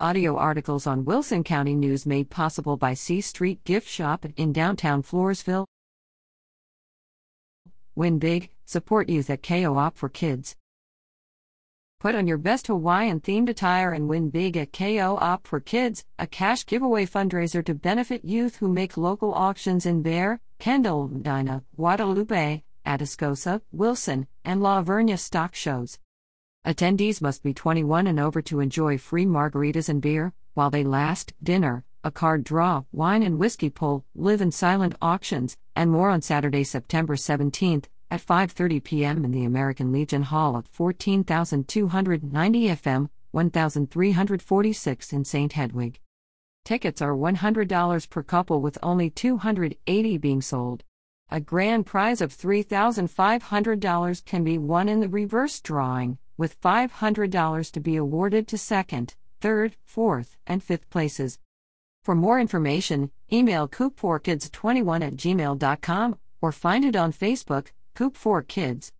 Audio articles on Wilson County News made possible by C Street Gift Shop in downtown Floresville. Win big, support youth at KO Op for Kids. Put on your best Hawaiian themed attire and win big at KO Op for Kids, a cash giveaway fundraiser to benefit youth who make local auctions in Bexar, Kendall, Medina, Guadalupe, Atascosa, Wilson, and La Vernia stock shows. Attendees must be 21 and over to enjoy free margaritas and beer, while they last, dinner, a card draw, wine and whiskey pull, live and silent auctions, and more on Saturday, September 17th at 5:30 p.m. in the American Legion Hall at 14290 FM, 1346 in St. Hedwig. Tickets are $100 per couple with only 280 being sold. A grand prize of $3,500 can be won in the reverse drawing with $500 to be awarded to second, third, fourth, and fifth places. For more information, email coop4kids21 at gmail.com or find it on Facebook, Coop4Kids.